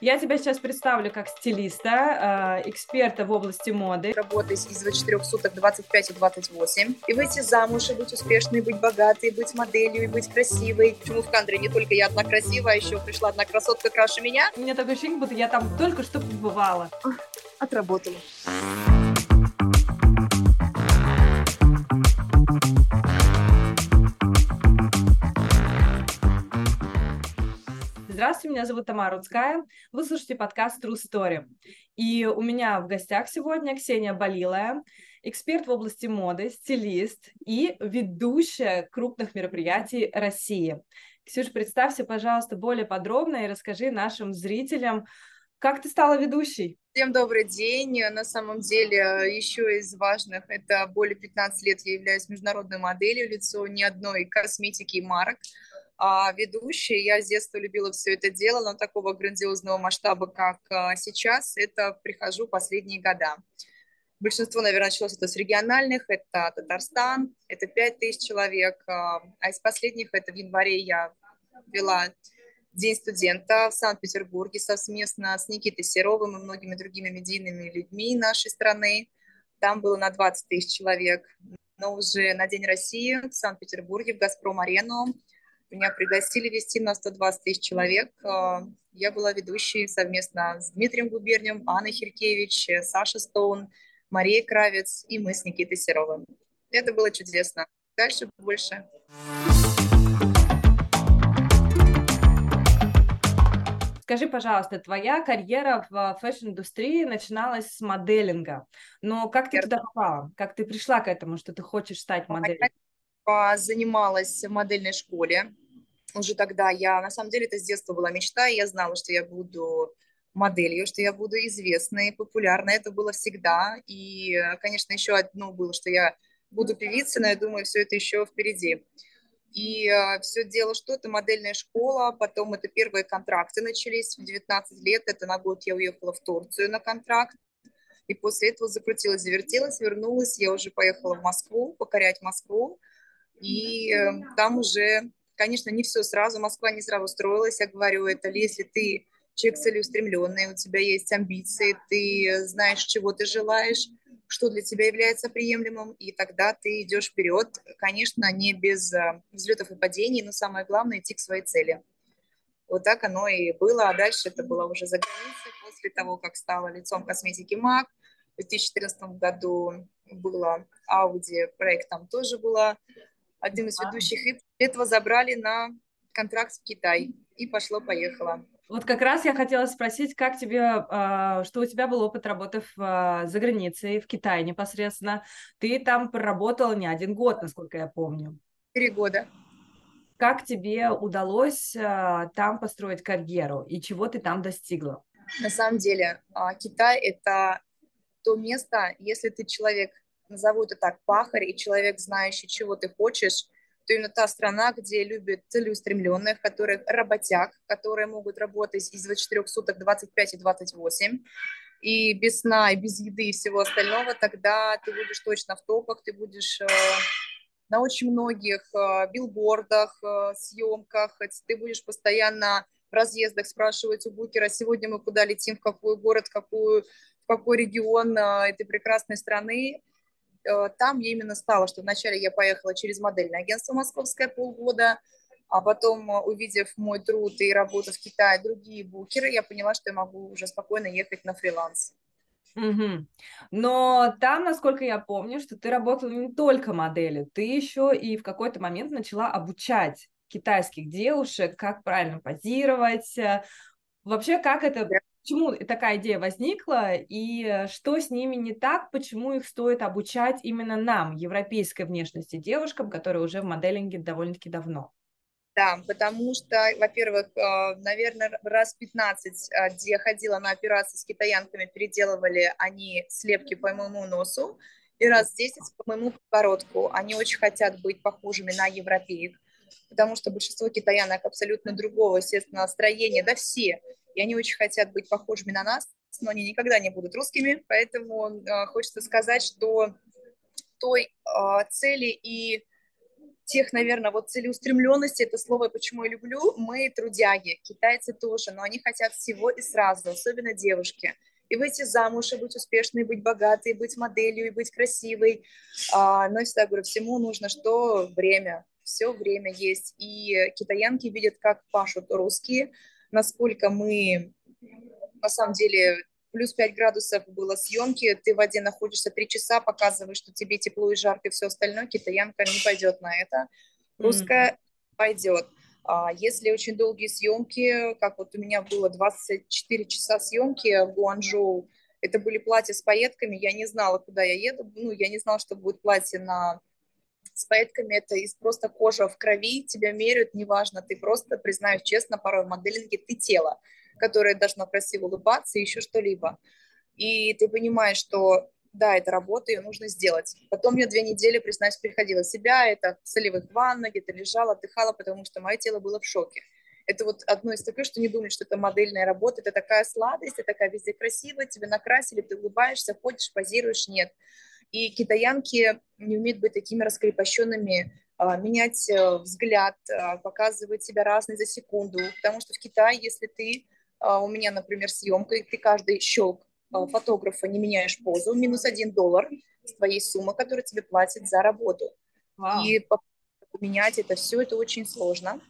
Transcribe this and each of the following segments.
Я тебя сейчас представлю как стилиста, э, эксперта в области моды. Работать из 24 суток 25 и 28. И выйти замуж, и быть успешной, и быть богатой, и быть моделью, и быть красивой. Почему в кадре не только я одна красивая, а еще пришла одна красотка краше меня? У меня такое ощущение, будто я там только что побывала. Отработала. Здравствуйте, меня зовут Тамара Рудская. Вы слушаете подкаст True Story. И у меня в гостях сегодня Ксения Болилая, эксперт в области моды, стилист и ведущая крупных мероприятий России. Ксюша, представься, пожалуйста, более подробно и расскажи нашим зрителям, как ты стала ведущей? Всем добрый день. На самом деле, еще из важных, это более 15 лет я являюсь международной моделью, лицо ни одной косметики и марок а, ведущей. Я с детства любила все это дело, но такого грандиозного масштаба, как а, сейчас, это прихожу последние года. Большинство, наверное, началось это с региональных, это Татарстан, это 5 тысяч человек, а, а из последних, это в январе я вела День студента в Санкт-Петербурге совместно с Никитой Серовым и многими другими медийными людьми нашей страны. Там было на 20 тысяч человек. Но уже на День России в Санкт-Петербурге, в «Газпром-арену» Меня пригласили вести на 120 тысяч человек. А, я была ведущей совместно с Дмитрием Губерниевым, Анной Хилькевич, Саша Стоун, Марией Кравец и мы с Никитой Серовым. Это было чудесно. Дальше больше. Скажи, пожалуйста, твоя карьера в фэшн-индустрии начиналась с моделинга, но как ты туда попала? Как ты пришла к этому, что ты хочешь стать моделью? Занималась в модельной школе. Уже тогда я, на самом деле, это с детства была мечта, и я знала, что я буду моделью, что я буду известной, популярной. Это было всегда. И, конечно, еще одно было, что я буду певицей, но я думаю, все это еще впереди. И э, все дело, что это модельная школа, потом это первые контракты начались в 19 лет, это на год я уехала в Турцию на контракт, и после этого закрутилась, завертелась, вернулась, я уже поехала в Москву, покорять Москву, и э, там уже, конечно, не все сразу, Москва не сразу строилась, я говорю, это если ты человек целеустремленный, у тебя есть амбиции, ты знаешь, чего ты желаешь, что для тебя является приемлемым, и тогда ты идешь вперед, конечно, не без э, взлетов и падений, но самое главное идти к своей цели. Вот так оно и было, а дальше это было уже за границей, после того, как стала лицом косметики МАК, в 2014 году было Audi, проект там тоже было один из ведущих, и этого забрали на контракт в Китай, и пошло-поехало. Вот как раз я хотела спросить, как тебе, а, что у тебя был опыт работы в, за границей, в Китае непосредственно. Ты там проработала не один год, насколько я помню. Три года. Как тебе удалось а, там построить карьеру и чего ты там достигла? На самом деле, а, Китай – это то место, если ты человек назову это так, пахарь и человек, знающий, чего ты хочешь, то именно та страна, где любят целеустремленных, которые работяг, которые могут работать из 24 суток 25 и 28, и без сна, и без еды и всего остального, тогда ты будешь точно в топах, ты будешь э, на очень многих э, билбордах, э, съемках, ты будешь постоянно в разъездах спрашивать у букера, сегодня мы куда летим, в какой город, в, какую, в какой регион этой прекрасной страны, там я именно стала, что вначале я поехала через модельное агентство московское полгода, а потом, э, увидев мой труд и работу в Китае, другие букеры, я поняла, что я могу уже спокойно ехать на фриланс. Угу. Но там, насколько я помню, что ты работала не только моделью, ты еще и в какой-то момент начала обучать китайских девушек, как правильно позировать, э, вообще как это почему такая идея возникла и э, что с ними не так, почему их стоит обучать именно нам, европейской внешности девушкам, которые уже в моделинге довольно-таки давно? Да, потому что, во-первых, э, наверное, раз 15, э, где ходила на операции с китаянками, переделывали они слепки по моему носу, и раз 10 по моему подбородку. Они очень хотят быть похожими на европеек, потому что большинство китаянок абсолютно другого, естественно, настроения, да все и они очень хотят быть похожими на нас, но они никогда не будут русскими, поэтому э, хочется сказать, что той э, цели и тех, наверное, вот целеустремленности, это слово, почему я люблю, мы трудяги, китайцы тоже, но они хотят всего и сразу, особенно девушки. И выйти замуж, и быть успешной, и быть богатой, и быть моделью, и быть красивой. А, но я всегда говорю, всему нужно что? Время. Все время есть. И китаянки видят, как пашут русские, насколько мы на самом деле плюс 5 градусов было съемки, ты в воде находишься 3 часа, показываешь, что тебе тепло и жарко и все остальное, китаянка не пойдет на это, русская mm-hmm. пойдет. А если очень долгие съемки, как вот у меня было 24 часа съемки в Гуанчжоу, это были платья с пайетками, я не знала, куда я еду, ну, я не знала, что будет платье на с пайетками, это из просто кожа в крови, тебя меряют, неважно, ты просто, признаюсь честно, порой в моделинге ты тело которое должно красиво улыбаться, еще что-либо. И ты понимаешь, что да, это работа, ее нужно сделать. Потом мне две недели, признаюсь, приходила себя, это в солевых ваннах, где-то лежала, отдыхала, потому что мое тело было в шоке. Это вот одно из таких, что не думаешь, что это модельная работа, это такая сладость, это такая везде красивая, тебя накрасили, ты улыбаешься, ходишь, позируешь, нет. И китаянки не умеют быть такими раскрепощенными, а, менять э, взгляд, а, показывать себя разный за секунду, потому что в Китае, если ты а, у меня, например, съемка, и ты каждый щелк а, фотографа не меняешь позу, минус один доллар с твоей суммы, которую тебе платят за работу. Вау. И поменять это все, это очень сложно.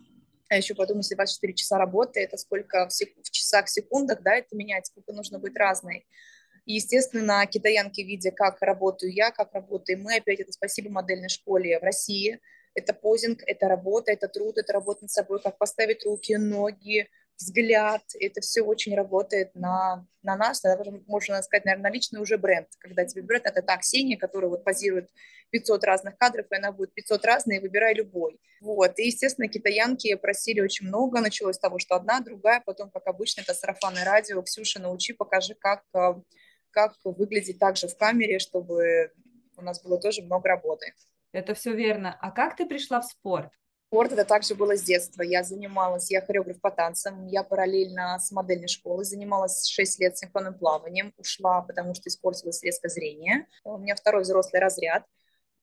А еще потом, если 24 часа работы, это сколько в, сек- в часах, секундах, да, это менять, сколько нужно быть разной. И, естественно, китаянки, видя, как работаю я, как работаем мы, опять это спасибо модельной школе в России, это позинг, это работа, это труд, это работа над собой, как поставить руки, ноги, взгляд, это все очень работает на, на нас, даже, можно сказать, наверное, на личный уже бренд, когда тебе берет, это та Ксения, которая вот позирует 500 разных кадров, и она будет 500 разных, выбирай любой. Вот, и, естественно, китаянки просили очень много, началось с того, что одна, другая, потом, как обычно, это сарафанное радио, Ксюша, научи, покажи, как, э, как выглядеть также в камере, чтобы у нас было тоже много работы. Это все верно. А как ты пришла в спорт? Спорт это также было с детства. Я занималась, я хореограф по танцам, я параллельно с модельной школой занималась 6 лет синхронным плаванием, ушла, потому что испортилось резко зрение. У меня второй взрослый разряд.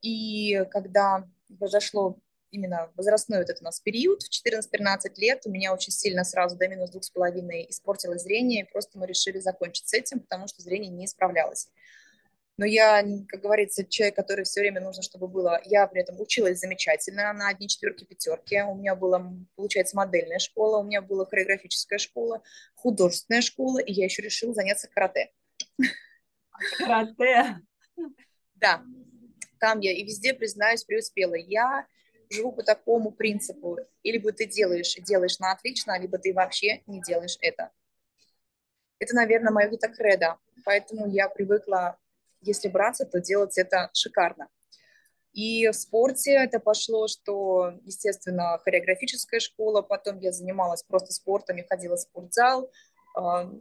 И когда произошло именно возрастной вот этот у нас период, в 14-13 лет у меня очень сильно сразу до минус двух с половиной испортилось зрение, и просто мы решили закончить с этим, потому что зрение не исправлялось но я, как говорится, человек, который все время нужно, чтобы было... Я при этом училась замечательно на одни четверки, пятерки. У меня была, получается, модельная школа, у меня была хореографическая школа, художественная школа, и я еще решила заняться карате. Карате? Да. Там я и везде, признаюсь, преуспела. Я живу по такому принципу. или бы ты делаешь, делаешь на отлично, либо ты вообще не делаешь это. Это, наверное, мое где-то кредо. Поэтому я привыкла если браться, то делать это шикарно. И в спорте это пошло, что, естественно, хореографическая школа, потом я занималась просто спортом, я ходила в спортзал, а,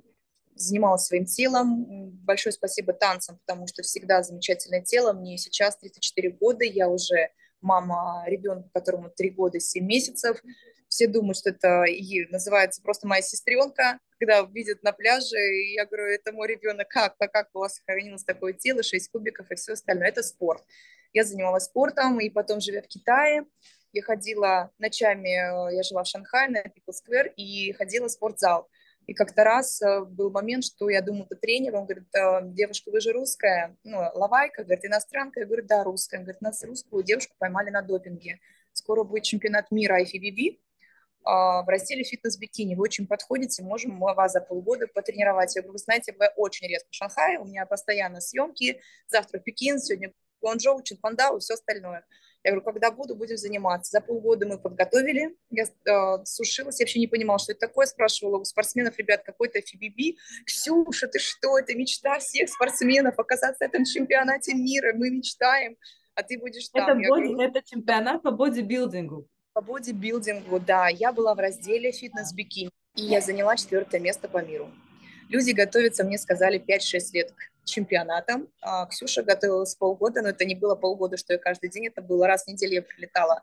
занималась своим телом. Большое спасибо танцам, потому что всегда замечательное тело. Мне сейчас 34 года, я уже мама ребенка, которому 3 года и 7 месяцев. Все думают, что это и называется просто моя сестренка, когда видят на пляже, и я говорю, это мой ребенок, как, а как у вас сохранилось такое тело, 6 кубиков и все остальное, это спорт. Я занималась спортом, и потом, живя в Китае, я ходила ночами, э, я жила в Шанхае на People Square, и ходила в спортзал. И как-то раз э, был момент, что я думаю, это тренер, он говорит, «Э, девушка, вы же русская, ну, лавайка, говорит, иностранка, я говорю, да, русская, он говорит, нас русскую девушку поймали на допинге, скоро будет чемпионат мира IFBB, а, в разделе фитнес-бикини. Вы очень подходите, можем мы вас за полгода потренировать. Я говорю, вы знаете, вы очень редко в Шанхае, у меня постоянно съемки, завтра Пекин, сегодня Гуанчжоу, Чинфандау и все остальное. Я говорю, когда буду, будем заниматься. За полгода мы подготовили, я э, сушилась, я вообще не понимала, что это такое, спрашивала у спортсменов, ребят, какой-то FBB, Ксюша, ты что, это мечта всех спортсменов, оказаться на этом чемпионате мира, мы мечтаем, а ты будешь там. Это, боди, говорю, это чемпионат по бодибилдингу. По бодибилдингу, да. Я была в разделе фитнес-бикини, и я заняла четвертое место по миру. Люди готовятся, мне сказали, 5-6 лет. к чемпионатам. А Ксюша готовилась полгода, но это не было полгода, что я каждый день, это было раз в неделю я прилетала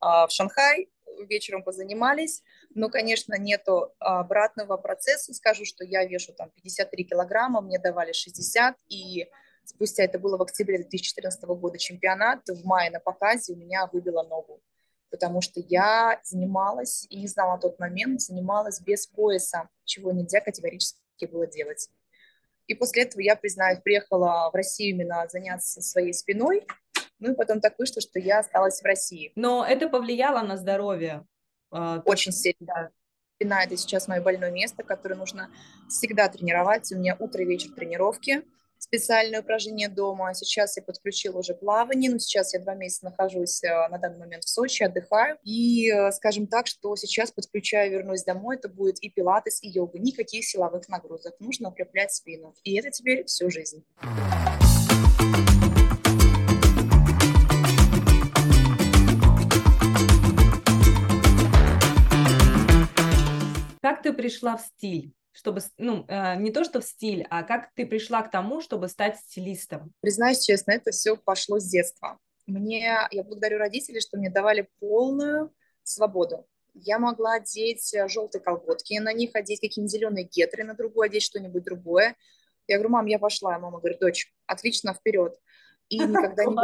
а, в Шанхай, вечером позанимались, но, конечно, нету обратного процесса. Скажу, что я вешу там 53 килограмма, мне давали 60, и спустя, это было в октябре 2014 года чемпионат, в мае на показе у меня выбило ногу. потому что я занималась, и не знала на тот момент, занималась без пояса, чего нельзя категорически было делать. И после этого я, признаюсь, приехала в Россию именно заняться своей спиной, ну и потом так вышло, что я осталась в России. Но это повлияло на здоровье? А, Очень сильно. Спина – это сейчас мое больное место, которое нужно всегда тренировать. У меня утро и вечер тренировки – специальные упражнения дома. Сейчас я подключила уже плавание, но сейчас я два месяца нахожусь э, на данный момент в Сочи, отдыхаю. И, э, скажем так, что сейчас подключаю, вернусь домой, это будет и пилатес, и йога. Никаких силовых нагрузок. Нужно укреплять спину. И это теперь всю жизнь. Как ты пришла в стиль? Чтобы, ну, э, не то что в стиль, а как ты пришла к тому, чтобы стать стилистом? Признаюсь честно, это все пошло с детства. Мне, я благодарю родителей, что мне давали полную свободу. Я могла одеть э, желтые колготки, на них одеть какие-нибудь зеленые гетры, на другую одеть что-нибудь другое. Я говорю, мам, я пошла. И мама говорит, дочь, отлично, вперед. И никогда не...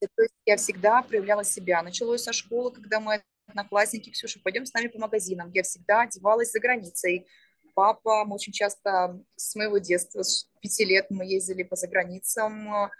То есть я всегда проявляла себя. Началось со школы, когда мы одноклассники, Ксюша, пойдем с нами по магазинам. Я всегда одевалась за границей папа. Мы очень часто с моего детства, с пяти лет мы ездили по заграницам,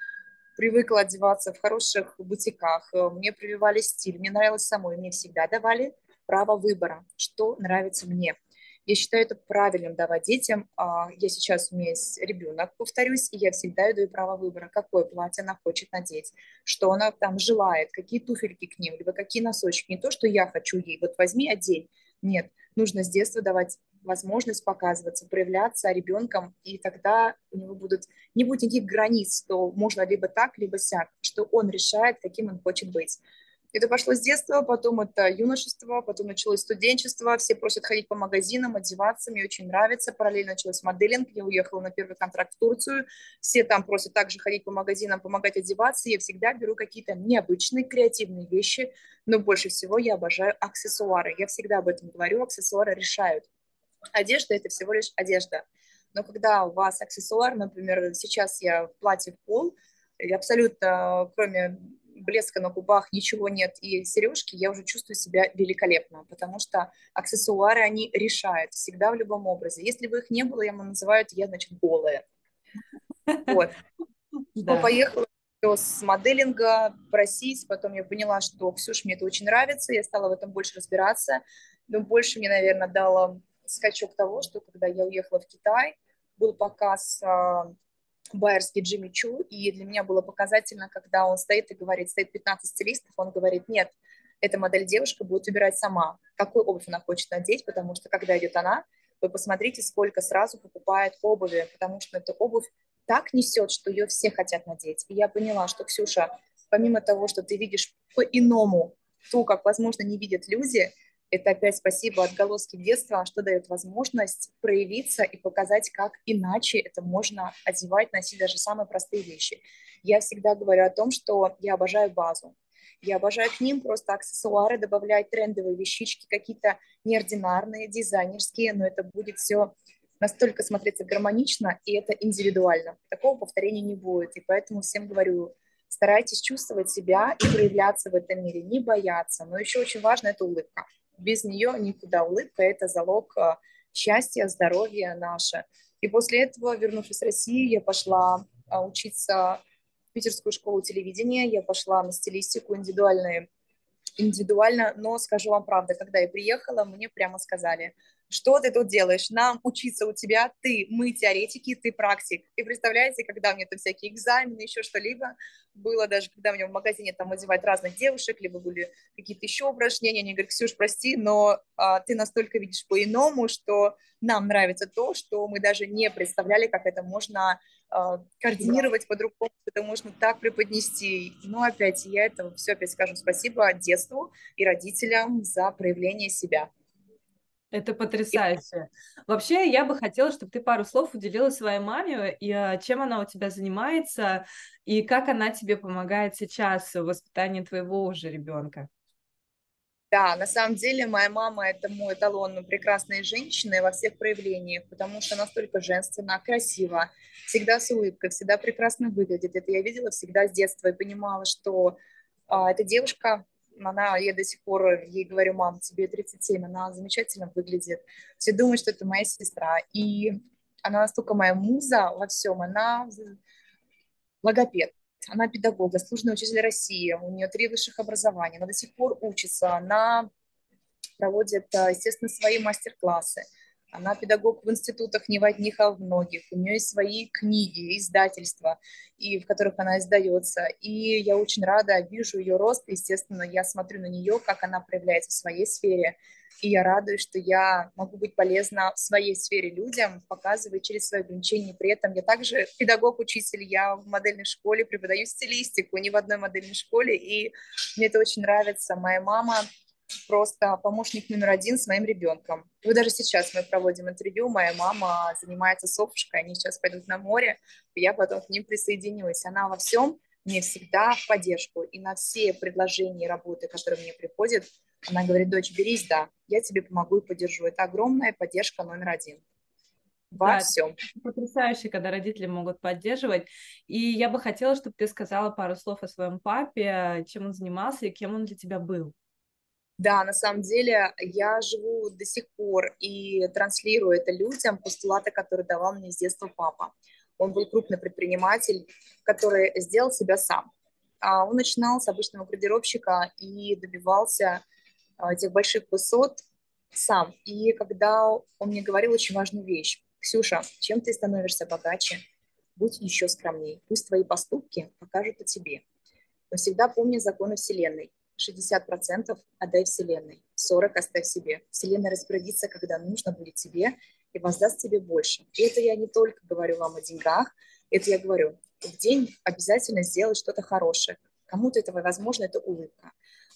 привыкла одеваться в хороших бутиках. Мне прививали стиль, мне нравилось самой, мне всегда давали право выбора, что нравится мне. Я считаю это правильным давать детям. А, я сейчас, у меня есть ребенок, повторюсь, и я всегда даю право выбора, какое платье она хочет надеть, что она там желает, какие туфельки к ним, либо какие носочки. Не то, что я хочу ей, вот возьми, одень. Нет, нужно с детства давать возможность показываться, проявляться ребенком, и тогда у него будут, не будет никаких границ, что можно либо так, либо сяк, что он решает, каким он хочет быть. Это пошло с детства, потом это юношество, потом началось студенчество, все просят ходить по магазинам, одеваться, мне очень нравится. Параллельно началось моделинг, я уехала на первый контракт в Турцию, все там просят также ходить по магазинам, помогать одеваться. Я всегда беру какие-то необычные, креативные вещи, но больше всего я обожаю аксессуары. Я всегда об этом говорю, аксессуары решают. Одежда – это всего лишь одежда. Но когда у вас аксессуар, например, сейчас я в платье в пол, и абсолютно кроме блеска на губах ничего нет и сережки, я уже чувствую себя великолепно, потому что аксессуары, они решают всегда в любом образе. Если бы их не было, я называю, я, значит, голая. Вот. Да. Поехала с моделинга просить, потом я поняла, что, Ксюш, мне это очень нравится, я стала в этом больше разбираться, но больше мне, наверное, дало скачок того, что когда я уехала в Китай, был показ а, байерский Джимми Чу, и для меня было показательно, когда он стоит и говорит, стоит 15 стилистов, он говорит, нет, эта модель девушка будет выбирать сама, какую обувь она хочет надеть, потому что когда идет она, вы посмотрите, сколько сразу покупает обуви, потому что эта обувь так несет, что ее все хотят надеть. И я поняла, что, Ксюша, помимо того, что ты видишь по-иному то, как, возможно, не видят люди, это опять спасибо отголоски детства, что дает возможность проявиться и показать, как иначе это можно одевать, носить даже самые простые вещи. Я всегда говорю о том, что я обожаю базу. Я обожаю к ним просто аксессуары, добавлять трендовые вещички, какие-то неординарные, дизайнерские, но это будет все настолько смотреться гармонично, и это индивидуально. Такого повторения не будет. И поэтому всем говорю, старайтесь чувствовать себя и проявляться в этом мире, не бояться. Но еще очень важно – это улыбка без нее никуда. Улыбка – это залог э, счастья, здоровья наше. И после этого, вернувшись в Россию, я пошла э, учиться в Питерскую школу телевидения, я пошла на стилистику индивидуальные, индивидуально, но скажу вам правду, когда я приехала, мне прямо сказали – что ты тут делаешь? Нам учиться у тебя, ты, мы теоретики, ты практик. И представляете, когда мне тут всякие экзамены, еще что-либо, было даже, когда мне в магазине там одевать разных девушек, либо были какие-то еще упражнения, они говорят, Ксюш, прости, но а, ты настолько видишь по-иному, что нам нравится то, что мы даже не представляли, как это можно а, координировать по-другому, это можно так преподнести. Но опять я это все опять скажу спасибо детству и родителям за проявление себя. Это потрясающе. Вообще, я бы хотела, чтобы ты пару слов уделила своей маме, и а, чем она у тебя занимается, и как она тебе помогает сейчас в воспитании твоего уже ребенка. Да, на самом деле моя мама – это мой эталон прекрасной женщины во всех проявлениях, потому что настолько женственна, красива, всегда с улыбкой, всегда прекрасно выглядит. Это я видела всегда с детства и понимала, что а, эта девушка она, я до сих пор ей говорю, мам, тебе 37, она замечательно выглядит. Все думают, что это моя сестра. И она настолько моя муза во всем, она логопед, она педагог, заслуженный учитель России, у нее три высших образования, она до сих пор учится, она проводит, э, естественно, свои мастер-классы. Она педагог в институтах не в одних, а в многих. У нее есть свои книги, издательства, и в которых она издается. И я очень рада, вижу ее рост. Естественно, я смотрю на нее, как она проявляется в своей сфере. И я радуюсь, что я могу быть полезна в своей сфере людям, показывая через свои ограничения. При этом я также педагог-учитель, я в модельной школе преподаю стилистику, не в одной модельной школе, и мне это очень нравится. Моя мама просто помощник номер один с моим ребенком. Вот даже сейчас мы проводим интервью, моя мама занимается совушкой, они сейчас пойдут на море, я потом к ним присоединюсь. Она во всем мне всегда в поддержку, и на все предложения и работы, которые мне приходят, она говорит, дочь, берись, да, я тебе помогу и поддержу. Это огромная поддержка номер один во да, всем. Потрясающе, когда родители могут поддерживать. И я бы хотела, чтобы ты сказала пару слов о своем папе, чем он занимался и кем он для тебя был. Да, на самом деле я живу до сих пор и транслирую это людям, постулаты, которые давал мне с детства папа. Он был крупный предприниматель, который сделал себя сам. А он начинал с обычного градировщика и добивался а, этих больших высот сам. И когда он мне говорил очень важную вещь, Ксюша, чем ты становишься богаче, будь еще скромней, пусть твои поступки покажут о тебе. Но всегда помни законы Вселенной. 60% отдай Вселенной, 40% оставь себе. Вселенная распорядится, когда нужно будет тебе, и воздаст тебе больше. И это я не только говорю вам о деньгах, это я говорю, в день обязательно сделать что-то хорошее. Кому-то это, возможно, это улыбка.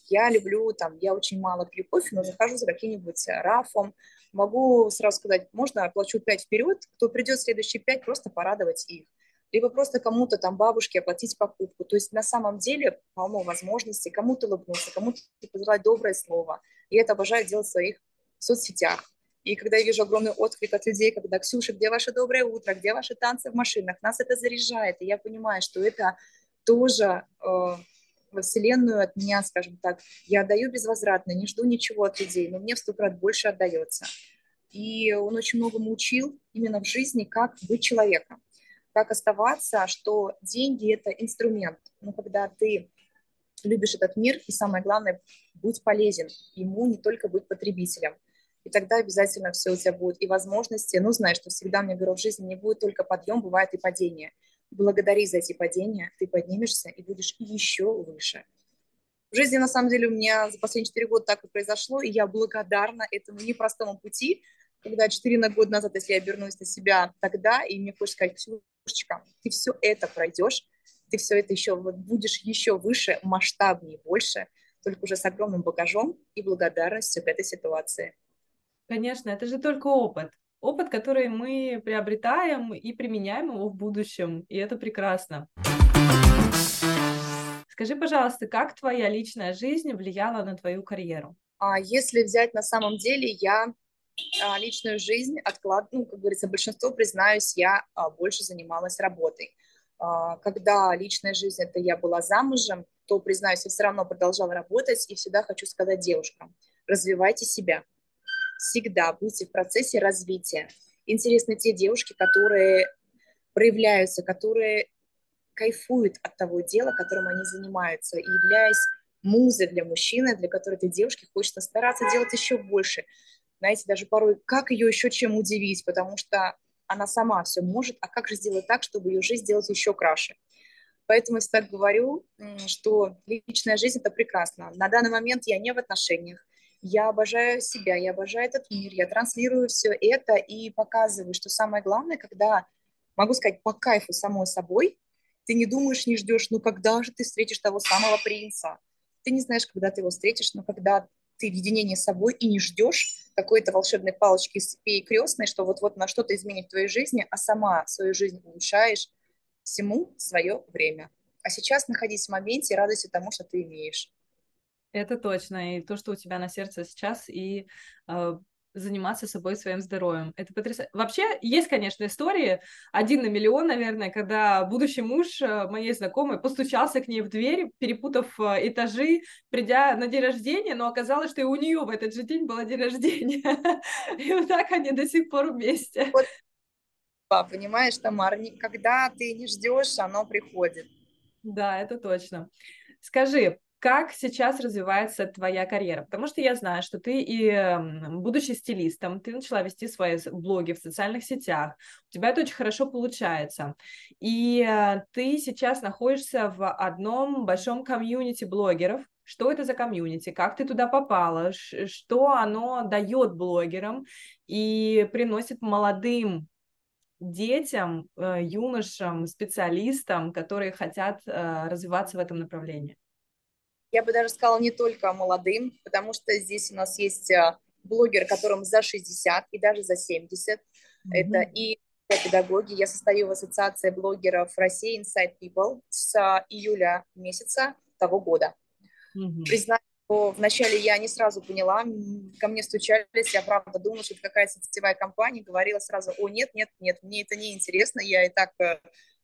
Я люблю, там, я очень мало пью кофе, но захожу за каким-нибудь рафом, могу сразу сказать, можно оплачу 5 вперед, кто придет следующие 5, просто порадовать их либо просто кому-то там бабушке оплатить покупку. То есть на самом деле полно возможностей кому-то улыбнуться, кому-то пожелать доброе слово. И это обожаю делать в своих соцсетях. И когда я вижу огромный отклик от людей, когда «Ксюша, где ваше доброе утро? Где ваши танцы в машинах?» Нас это заряжает, и я понимаю, что это тоже э, во Вселенную от меня, скажем так, я отдаю безвозвратно, не жду ничего от людей, но мне в сто крат больше отдается. И он очень многому учил именно в жизни, как быть человеком как оставаться, что деньги – это инструмент. Но когда ты любишь этот мир, и самое главное, будь полезен ему, не только быть потребителем. И тогда обязательно все у тебя будет и возможности. Ну, знаешь, что всегда, мне говорю, в жизни не будет только подъем, бывает и падение. Благодари за эти падения, ты поднимешься и будешь еще выше. В жизни, на самом деле, у меня за последние четыре года так и произошло, и я благодарна этому непростому пути, когда четыре года назад, если я обернусь на себя тогда, и мне хочется сказать, Ксюшечка, ты все это пройдешь, ты все это еще будешь еще выше, масштабнее, больше, только уже с огромным багажом и благодарностью к этой ситуации. Конечно, это же только опыт. Опыт, который мы приобретаем и применяем его в будущем, и это прекрасно. Скажи, пожалуйста, как твоя личная жизнь влияла на твою карьеру? А если взять на самом деле, я личную жизнь отклад, ну, как говорится, большинство, признаюсь, я а, больше занималась работой. А, когда личная жизнь, это я была замужем, то, признаюсь, я все равно продолжала работать, и всегда хочу сказать девушкам, развивайте себя. Всегда будьте в процессе развития. Интересны те девушки, которые проявляются, которые кайфуют от того дела, которым они занимаются, и являясь музой для мужчины, для которой этой девушки хочется стараться делать еще больше, знаете, даже порой, как ее еще чем удивить, потому что она сама все может, а как же сделать так, чтобы ее жизнь сделать еще краше. Поэтому я всегда говорю, что личная жизнь – это прекрасно. На данный момент я не в отношениях, я обожаю себя, я обожаю этот мир, я транслирую все это и показываю, что самое главное, когда, могу сказать, по кайфу самой собой, ты не думаешь, не ждешь, ну когда же ты встретишь того самого принца? Ты не знаешь, когда ты его встретишь, но когда ты в единении с собой и не ждешь какой-то волшебной палочки с и крестной, что вот-вот на что-то изменит в твоей жизни, а сама свою жизнь улучшаешь, всему свое время. А сейчас находись в моменте и радуйся тому, что ты имеешь. Это точно. И то, что у тебя на сердце сейчас, и э, заниматься собой, своим здоровьем. Это потрясающе. Вообще, есть, конечно, истории, один на миллион, наверное, когда будущий муж э, моей знакомой постучался к ней в дверь, перепутав э, этажи, придя на день рождения, но оказалось, что и у нее в этот же день было день рождения. И вот так они до сих пор вместе. Вот, понимаешь, Тамара, когда ты не ждешь, оно приходит. Да, это точно. Скажи, как сейчас развивается твоя карьера? Потому что я знаю, что ты и, будучи стилистом, ты начала вести свои блоги в социальных сетях. У тебя это очень хорошо получается. И э, ты сейчас находишься в одном большом комьюнити блогеров. Что это за комьюнити? Как ты туда попала? Что оно дает блогерам и приносит молодым детям, э, юношам, специалистам, которые хотят э, развиваться в этом направлении? Я бы даже сказала не только молодым, потому что здесь у нас есть э, блогеры, которым за 60 и даже за 70. Mm-hmm. Это и педагоги. Я состою в ассоциации блогеров России Inside People с июля месяца того года. Mm-hmm. Признаюсь, что вначале я не сразу поняла, ко мне стучались, я правда думала, что это какая-то сетевая компания, говорила сразу, о, нет, нет, нет, мне это не интересно, я и так э,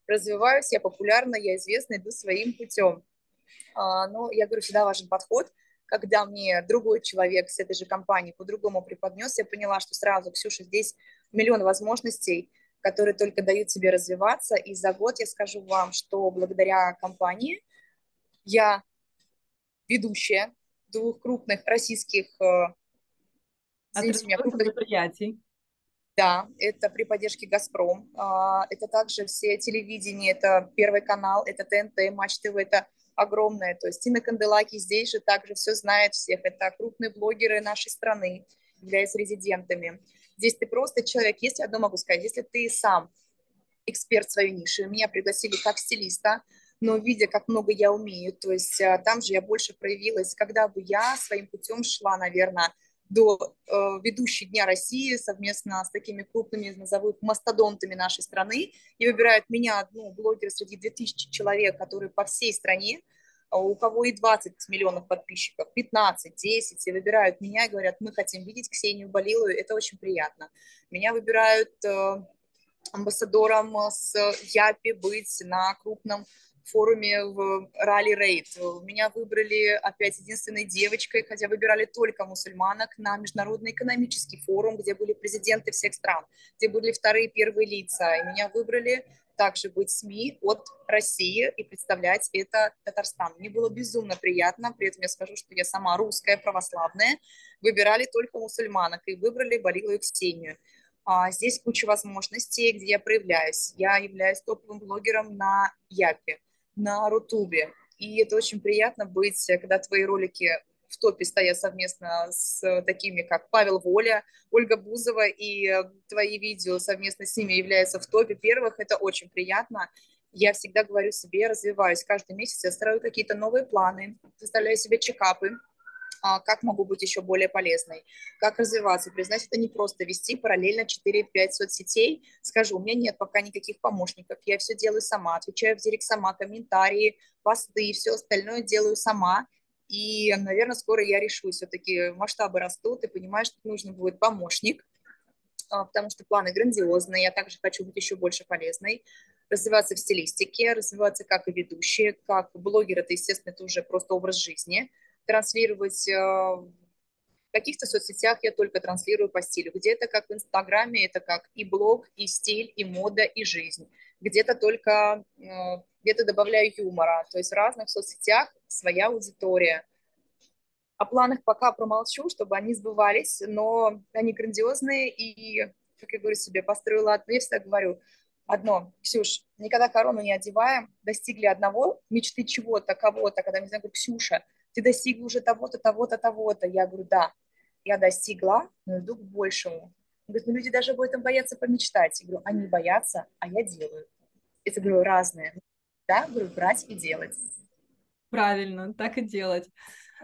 развиваюсь, я популярна, я известна, иду своим путем. А, но я говорю, всегда важен подход, когда мне другой человек с этой же компании по-другому преподнес, я поняла, что сразу, Ксюша, здесь миллион возможностей, которые только дают тебе развиваться, и за год я скажу вам, что благодаря компании я ведущая двух крупных российских э, меня, крупных предприятий. Да, это при поддержке «Газпром». А, это также все телевидение, это Первый канал, это ТНТ, Матч ТВ, это огромное. То есть Тина Канделаки здесь же также все знает всех. Это крупные блогеры нашей страны, являются резидентами. Здесь ты просто человек, если одно могу сказать, если ты сам эксперт своей ниши, меня пригласили как стилиста, но видя, как много я умею, то есть а, там же я больше проявилась, когда бы я своим путем шла, наверное, до э, ведущей Дня России совместно с такими крупными, назову их, мастодонтами нашей страны, и выбирают меня одну блогера среди 2000 человек, которые по всей стране, а у кого и 20 миллионов подписчиков, 15, 10, и выбирают меня и говорят, мы хотим видеть Ксению Болилову, это очень приятно. Меня выбирают э, амбассадором с Япи быть на крупном форуме в Ралли Рейд. Меня выбрали опять единственной девочкой, хотя выбирали только мусульманок, на Международный экономический форум, где были президенты всех стран, где были вторые первые лица. И меня выбрали также быть СМИ от России и представлять это Татарстан. Мне было безумно приятно, при этом я скажу, что я сама русская, православная, выбирали только мусульманок и выбрали Балилу и Ксению. А, здесь куча возможностей, где я проявляюсь. Я являюсь топовым блогером на Япе на Рутубе. И это очень приятно быть, когда твои ролики в топе стоят совместно с такими, как Павел Воля, Ольга Бузова, и твои видео совместно с ними являются в топе первых. Это очень приятно. Я всегда говорю себе, развиваюсь. Каждый месяц я строю какие-то новые планы, составляю себе чекапы, как могу быть еще более полезной, как развиваться. Признать, это не просто вести параллельно 4-5 соцсетей. Скажу, у меня нет пока никаких помощников, я все делаю сама, отвечаю в директ сама, комментарии, посты, все остальное делаю сама. И, наверное, скоро я решу, все-таки масштабы растут, и понимаю, что нужно будет помощник, а, потому что планы грандиозные, я также хочу быть еще больше полезной, развиваться в стилистике, развиваться как и ведущие, как блогер, это, естественно, это уже просто образ жизни – транслировать э, в каких-то соцсетях я только транслирую по стилю. Где-то, как в Инстаграме, это как и блог, и стиль, и мода, и жизнь. Где-то только, э, где-то добавляю юмора. То есть в разных соцсетях своя аудитория. О планах пока промолчу, чтобы они сбывались, но они грандиозные, и, как я говорю себе, построила одно, я говорю, одно, Ксюш, никогда корону не одеваем, достигли одного, мечты чего-то, кого-то, когда, не знаю, Ксюша, ты достигла уже того-то, того-то, того-то. Я говорю, да, я достигла, но иду к большему. Он говорит, ну люди даже об этом боятся помечтать. Я говорю, они боятся, а я делаю. Это, говорю, разное. Да, говорю, брать и делать. Правильно, так и делать.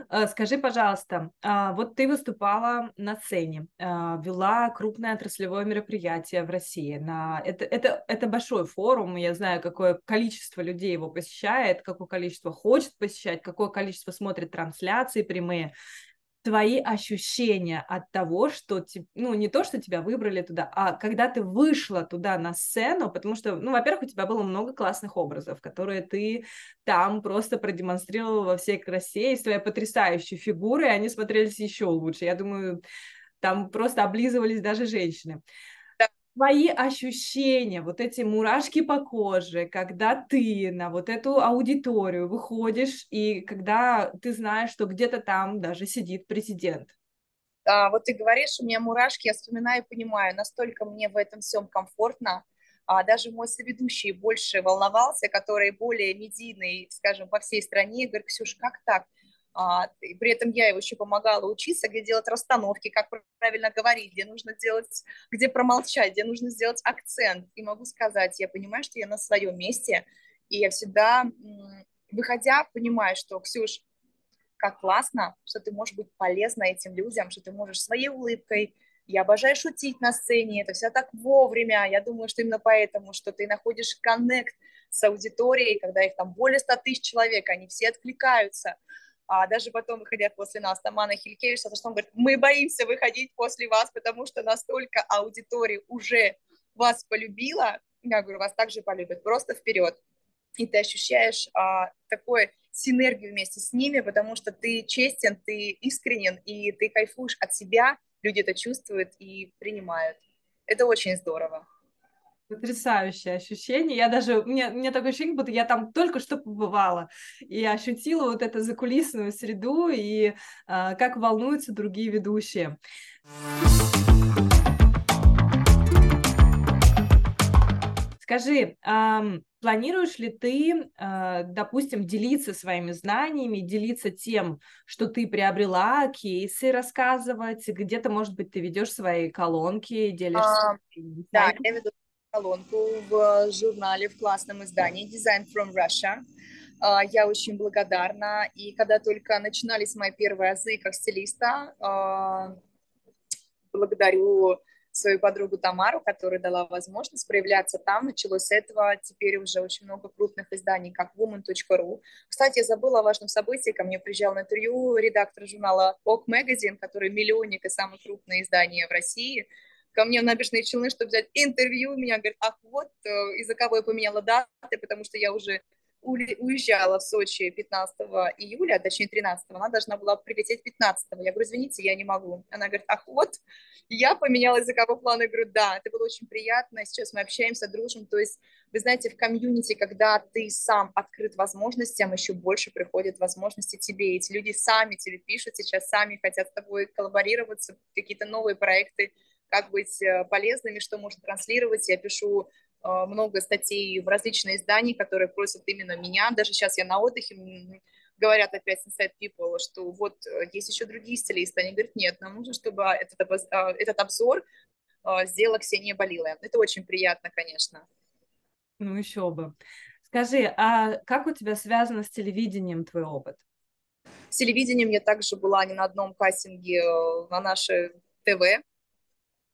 А, скажи, пожалуйста, а, вот ты выступала на сцене, а, вела крупное отраслевое мероприятие в России. На... Это, это, это большой форум, я знаю, какое количество людей его посещает, какое количество хочет посещать, какое количество смотрит трансляции прямые. Твои ощущения от того, что, ну, не то, что тебя выбрали туда, а когда ты вышла туда на сцену, потому что, ну, во-первых, у тебя было много классных образов, которые ты там просто продемонстрировала во всей красе, и с твоей потрясающей фигурой они смотрелись еще лучше. Я думаю, там просто облизывались даже женщины твои ощущения, вот эти мурашки по коже, когда ты на вот эту аудиторию выходишь, и когда ты знаешь, что где-то там даже сидит президент. А, вот ты говоришь, у меня мурашки, я вспоминаю и понимаю, настолько мне в этом всем комфортно, а даже мой соведущий больше волновался, который более медийный, скажем, по всей стране, говорит, Ксюш, как так? А, и при этом я его еще помогала учиться, где делать расстановки, как правильно говорить, где нужно делать, где промолчать, где нужно сделать акцент. И могу сказать, я понимаю, что я на своем месте, и я всегда, выходя, понимаю, что, Ксюш, как классно, что ты можешь быть полезна этим людям, что ты можешь своей улыбкой, я обожаю шутить на сцене, это все так вовремя. Я думаю, что именно поэтому, что ты находишь коннект с аудиторией, когда их там более 100 тысяч человек, они все откликаются а даже потом, выходя после нас, там Анна Хилькевич, что он говорит, мы боимся выходить после вас, потому что настолько аудитория уже вас полюбила, я говорю, вас также полюбят, просто вперед. И ты ощущаешь а, такую синергию вместе с ними, потому что ты честен, ты искренен, и ты кайфуешь от себя, люди это чувствуют и принимают. Это очень здорово. Потрясающее ощущение. Я даже, мне, мне такое ощущение, будто я там только что побывала и ощутила вот эту закулисную среду и э, как волнуются другие ведущие. Скажи, э, планируешь ли ты, э, допустим, делиться своими знаниями, делиться тем, что ты приобрела, кейсы рассказывать, где-то, может быть, ты ведешь свои колонки, делишься? А, да, я веду колонку в журнале, в классном издании Design from Russia. А, я очень благодарна. И когда только начинались мои первые азы как стилиста, а, благодарю свою подругу Тамару, которая дала возможность проявляться там. Началось с этого. Теперь уже очень много крупных изданий, как woman.ru. Кстати, я забыла о важном событии. Ко мне приезжал на интервью редактор журнала Ок Magazine, который миллионник и самое крупное издание в России – ко мне в набережные Челны, чтобы взять интервью. Меня говорят, ах, вот э, из-за кого я поменяла даты, потому что я уже уезжала в Сочи 15 июля, точнее 13, она должна была прилететь 15. Я говорю, извините, я не могу. Она говорит, ах, вот, я поменяла языковой план. Я говорю, да, это было очень приятно, сейчас мы общаемся, дружим. То есть, вы знаете, в комьюнити, когда ты сам открыт возможностям, еще больше приходят возможности тебе. Эти люди сами тебе пишут сейчас, сами хотят с тобой коллаборироваться, какие-то новые проекты как быть э, полезными, что можно транслировать. Я пишу э, много статей в различные издания, которые просят именно меня. Даже сейчас я на отдыхе, говорят опять Inside People, что вот э, есть еще другие стилисты. Они говорят, нет, нам нужно, чтобы этот, этот обзор сделала Ксения Болилая. Это очень приятно, конечно. Ну, еще бы. Скажи, а как у тебя связано с телевидением твой опыт? С телевидением я также была не на одном кастинге на наше ТВ,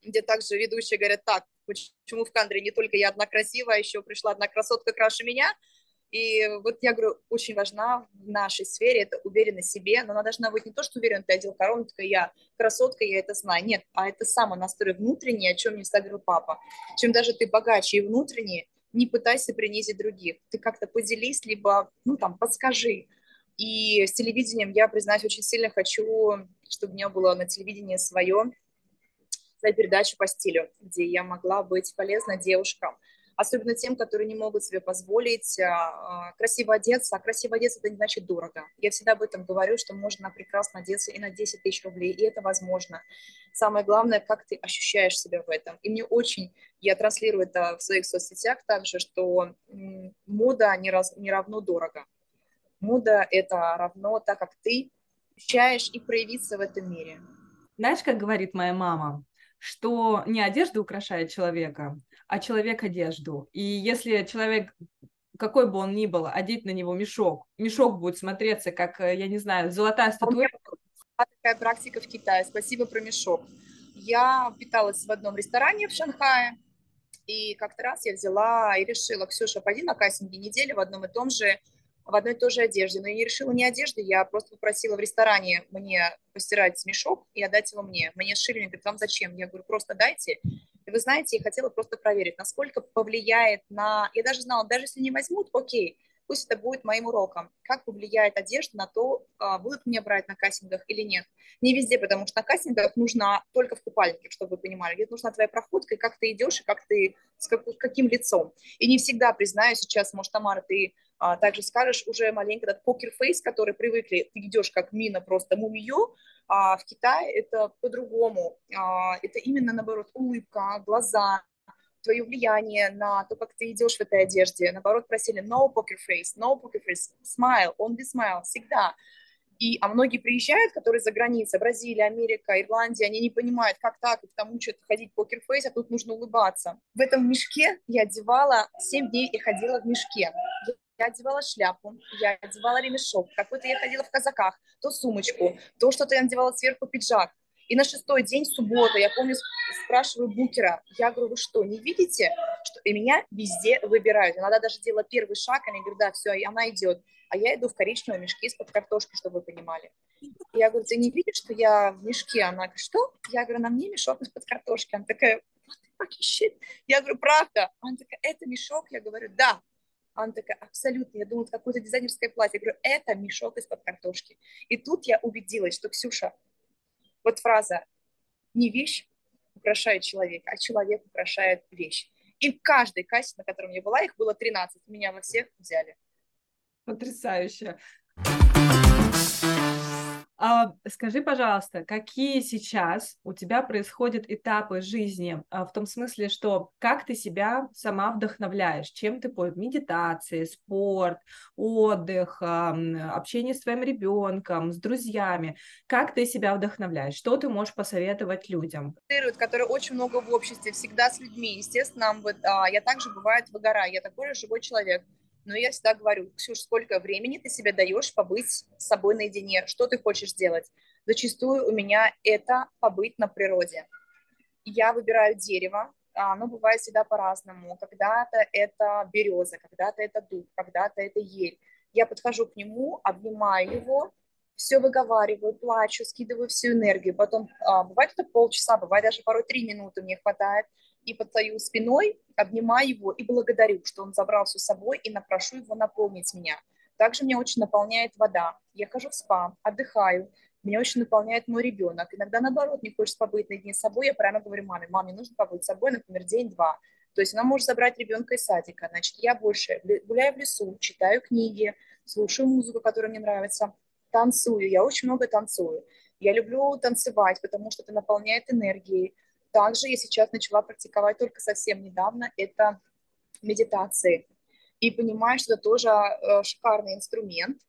где также ведущие говорят, так, почему в кадре не только я одна красивая, а еще пришла одна красотка краше меня. И вот я говорю, очень важна в нашей сфере это уверенность в себе, но она должна быть не то, что уверена, ты одел корону, такая я красотка, я это знаю. Нет, а это самонастрой внутренний, о чем мне всегда говорил папа. Чем даже ты богаче и внутренне, не пытайся принизить других. Ты как-то поделись, либо, ну, там, подскажи. И с телевидением я, признаюсь, очень сильно хочу, чтобы у меня было на телевидении свое, свою передачу по стилю, где я могла быть полезна девушкам, особенно тем, которые не могут себе позволить а, а, красиво одеться. А красиво одеться – это не значит дорого. Я всегда об этом говорю, что можно прекрасно одеться и на 10 тысяч рублей, и это возможно. Самое главное, как ты ощущаешь себя в этом. И мне очень, я транслирую это в своих соцсетях также, что мода не, раз, не равно дорого. Мода – это равно так, как ты ощущаешь и проявиться в этом мире. Знаешь, как говорит моя мама, что не одежда украшает человека, а человек одежду. И если человек какой бы он ни был, одеть на него мешок, мешок будет смотреться, как, э, я не знаю, золотая статуэтка. Такая практика в Китае. Спасибо про мешок. Я питалась в одном ресторане в Шанхае, и как-то раз я взяла и решила, Ксюша, пойди на кастинге недели в одном и том же в одной и той же одежде. Но я не решила не одежды, я просто попросила в ресторане мне постирать мешок и отдать его мне. Мне сшили, мне говорят, вам зачем? Я говорю, просто дайте. И вы знаете, я хотела просто проверить, насколько повлияет на... Я даже знала, даже если не возьмут, окей, пусть это будет моим уроком. Как повлияет одежда на то, а, будут меня брать на кастингах или нет. Не везде, потому что на кастингах нужно только в купальнике, чтобы вы понимали. Где нужна твоя проходка, и как ты идешь, и как ты, с каким лицом. И не всегда, признаю, сейчас, может, Тамара, ты а, также скажешь уже маленько этот покер-фейс, который привыкли, ты идешь как мина просто мумию, а в Китае это по-другому. А, это именно, наоборот, улыбка, глаза, твое влияние на то, как ты идешь в этой одежде. Наоборот, просили no poker face, no poker face, smile, only smile, всегда. И, а многие приезжают, которые за границей, Бразилия, Америка, Ирландия, они не понимают, как так, их там учат ходить покерфейс, а тут нужно улыбаться. В этом мешке я одевала, 7 дней я ходила в мешке. Я одевала шляпу, я одевала ремешок, какой-то я ходила в казаках, то сумочку, то что-то я надевала сверху пиджак. И на шестой день, суббота, я помню, спрашиваю букера, я говорю, вы что, не видите, что и меня везде выбирают. Иногда даже делала первый шаг, они говорят, да, все, и она идет. А я иду в коричневом мешке из-под картошки, чтобы вы понимали. Я говорю, ты не видишь, что я в мешке? Она говорит, что? Я говорю, на мне мешок из-под картошки. Она такая, the shit? Я говорю, правда? Она такая, это мешок? Я говорю, да. Она такая, абсолютно. Я думаю, это какое-то дизайнерское платье. Я говорю, это мешок из-под картошки. И тут я убедилась, что, Ксюша, вот фраза «не вещь украшает человека, а человек украшает вещь». И в каждой кассе, на котором я была, их было 13. Меня во всех взяли. Потрясающе. А, скажи, пожалуйста, какие сейчас у тебя происходят этапы жизни, а, в том смысле, что как ты себя сама вдохновляешь, чем ты поет, медитация, спорт, отдых, общение с твоим ребенком, с друзьями, как ты себя вдохновляешь, что ты можешь посоветовать людям? Которые очень много в обществе, всегда с людьми, естественно, а, я также бывает выгораю, я такой же живой человек, но я всегда говорю, Ксюш, сколько времени ты себе даешь побыть с собой наедине, что ты хочешь делать. Зачастую у меня это побыть на природе. Я выбираю дерево, а, оно бывает всегда по-разному. Когда-то это береза, когда-то это дуб, когда-то это ель. Я подхожу к нему, обнимаю его, все выговариваю, плачу, скидываю всю энергию. Потом а, бывает это полчаса, бывает даже порой три минуты мне хватает и под свою спиной обнимаю его и благодарю, что он забрал все с собой и напрошу его наполнить меня. Также меня очень наполняет вода. Я хожу в спа, отдыхаю. Меня очень наполняет мой ребенок. Иногда, наоборот, не хочется побыть наедине с собой. Я прямо говорю маме, маме, нужно побыть с собой, например, день-два. То есть она может забрать ребенка из садика. Значит, я больше гуляю в лесу, читаю книги, слушаю музыку, которая мне нравится, танцую. Я очень много танцую. Я люблю танцевать, потому что это наполняет энергией. Также я сейчас начала практиковать только совсем недавно, это медитации. И понимаю, что это тоже э, шикарный инструмент.